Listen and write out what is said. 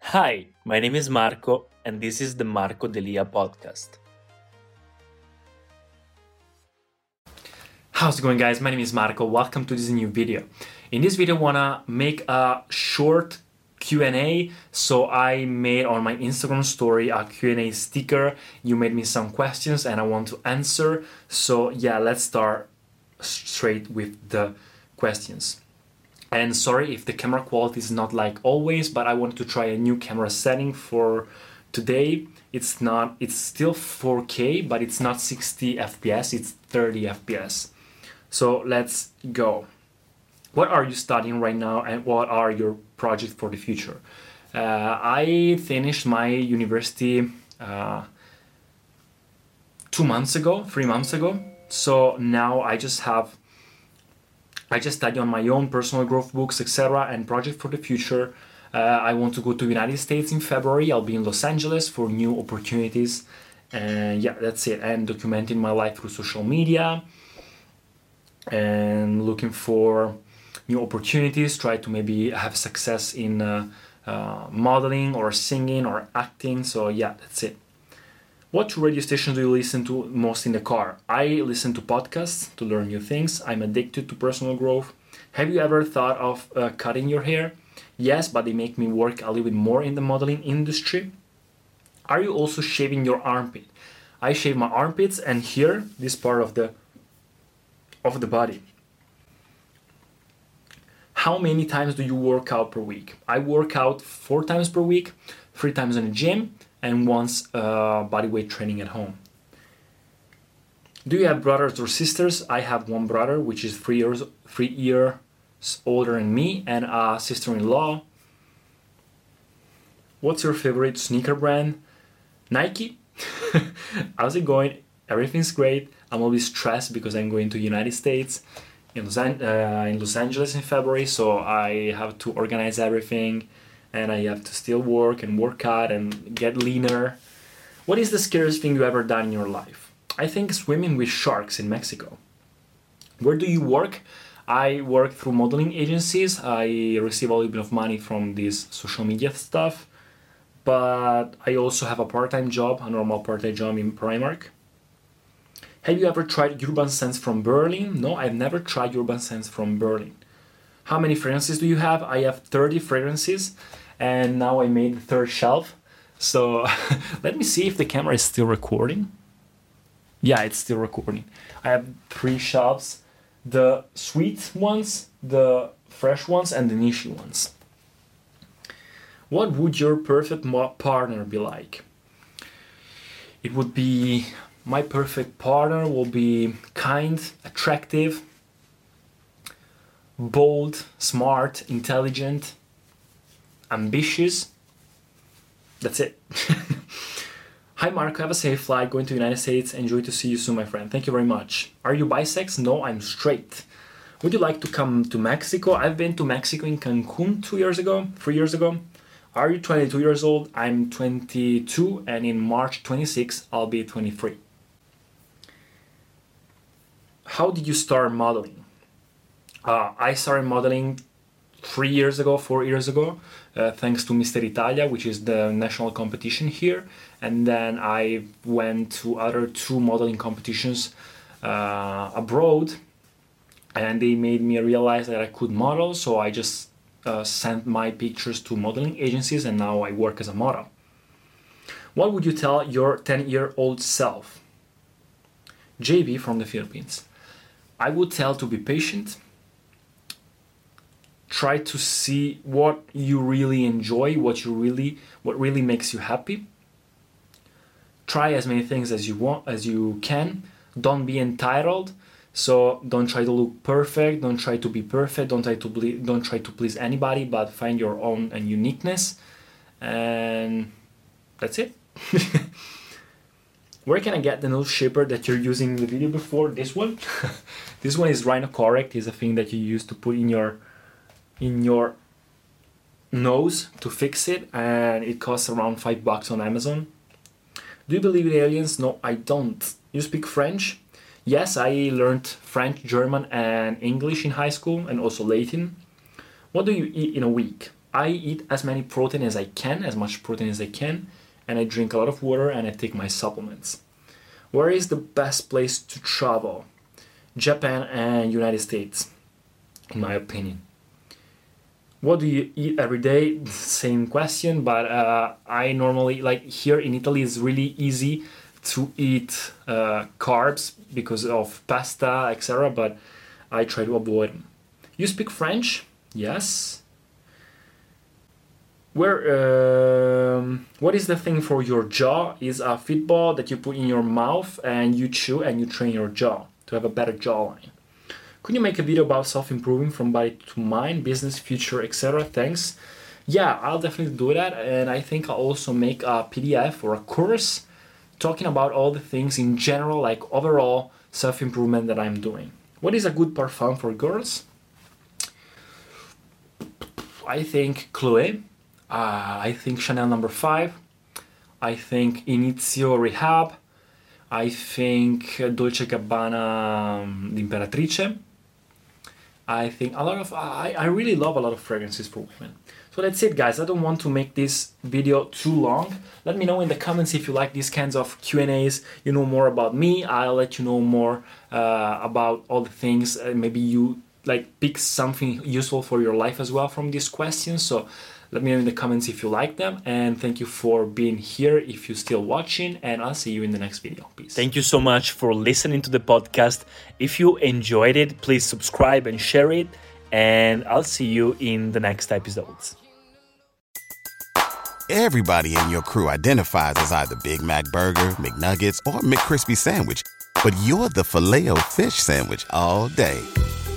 Hi, my name is Marco, and this is the Marco D'Elia podcast. How's it going, guys? My name is Marco. Welcome to this new video. In this video, I wanna make a short Q&A. So I made on my Instagram story a Q&A sticker. You made me some questions, and I want to answer. So yeah, let's start straight with the questions. And sorry if the camera quality is not like always, but I wanted to try a new camera setting for today. It's not, it's still 4K, but it's not 60 FPS, it's 30 FPS. So let's go. What are you studying right now and what are your projects for the future? Uh, I finished my university uh, two months ago, three months ago. So now I just have I just study on my own personal growth books, etc., and project for the future. Uh, I want to go to United States in February. I'll be in Los Angeles for new opportunities, and yeah, that's it. And documenting my life through social media, and looking for new opportunities. Try to maybe have success in uh, uh, modeling or singing or acting. So yeah, that's it. What radio stations do you listen to most in the car? I listen to podcasts to learn new things. I'm addicted to personal growth. Have you ever thought of uh, cutting your hair? Yes, but they make me work a little bit more in the modeling industry. Are you also shaving your armpit? I shave my armpits and here, this part of the of the body. How many times do you work out per week? I work out four times per week, three times in the gym, and once uh, bodyweight training at home. Do you have brothers or sisters? I have one brother, which is three years three years older than me, and a sister-in-law. What's your favorite sneaker brand? Nike. How's it going? Everything's great. I'm always stressed because I'm going to United States in Los, An- uh, in Los Angeles in February, so I have to organize everything and I have to still work and work out and get leaner. What is the scariest thing you ever done in your life? I think swimming with sharks in Mexico. Where do you work? I work through modeling agencies. I receive a little bit of money from this social media stuff, but I also have a part-time job, a normal part-time job in Primark. Have you ever tried urban Sense from Berlin? No, I've never tried urban Sense from Berlin. How many fragrances do you have? I have 30 fragrances and now I made the third shelf. So let me see if the camera is still recording. Yeah, it's still recording. I have three shelves the sweet ones, the fresh ones, and the niche ones. What would your perfect partner be like? It would be my perfect partner will be kind, attractive, bold, smart, intelligent, ambitious. That's it. Hi Mark, have a safe flight going to the United States. Enjoy to see you soon, my friend. Thank you very much. Are you bisex? No, I'm straight. Would you like to come to Mexico? I've been to Mexico in Cancun two years ago, three years ago. Are you 22 years old? I'm 22, and in March 26, I'll be 23. How did you start modeling? Uh, I started modeling three years ago, four years ago, uh, thanks to Mister Italia, which is the national competition here. And then I went to other two modeling competitions uh, abroad, and they made me realize that I could model. So I just uh, sent my pictures to modeling agencies, and now I work as a model. What would you tell your 10 year old self? JB from the Philippines. I would tell to be patient try to see what you really enjoy what you really what really makes you happy try as many things as you want as you can don't be entitled So don't try to look perfect. Don't try to be perfect. Don't try to ble- don't try to please anybody. But find your own and uniqueness, and that's it. Where can I get the nose shaper that you're using in the video before? This one. this one is Rhino Correct. Is a thing that you use to put in your in your nose to fix it, and it costs around five bucks on Amazon. Do you believe in aliens? No, I don't. You speak French? Yes, I learned French, German, and English in high school, and also Latin. What do you eat in a week? I eat as many protein as I can, as much protein as I can, and I drink a lot of water and I take my supplements. Where is the best place to travel? Japan and United States, in my opinion. What do you eat every day? Same question, but uh, I normally like here in Italy it's really easy to eat uh, carbs because of pasta, etc. But I try to avoid them. You speak French? Yes. Where? Um, what is the thing for your jaw? Is a football that you put in your mouth and you chew and you train your jaw to have a better jawline. Could you make a video about self-improving from body to mind, business, future, etc.? Thanks. Yeah, I'll definitely do that, and I think I'll also make a PDF or a course talking about all the things in general, like overall self-improvement that I'm doing. What is a good parfum for girls? I think Chloe. Uh, I think Chanel number five. I think Initio Rehab. I think Dolce Gabbana um, L'Imperatrice. I think a lot of I, I really love a lot of fragrances for women. So that's it guys. I don't want to make this video too long. Let me know in the comments if you like these kinds of Q&As, you know more about me. I'll let you know more uh, about all the things. Uh, maybe you like pick something useful for your life as well from these questions. So let me know in the comments if you like them and thank you for being here if you're still watching and I'll see you in the next video. Peace. Thank you so much for listening to the podcast. If you enjoyed it, please subscribe and share it and I'll see you in the next episodes. Everybody in your crew identifies as either Big Mac burger, McNuggets or McCrispy sandwich, but you're the Filet-O-Fish sandwich all day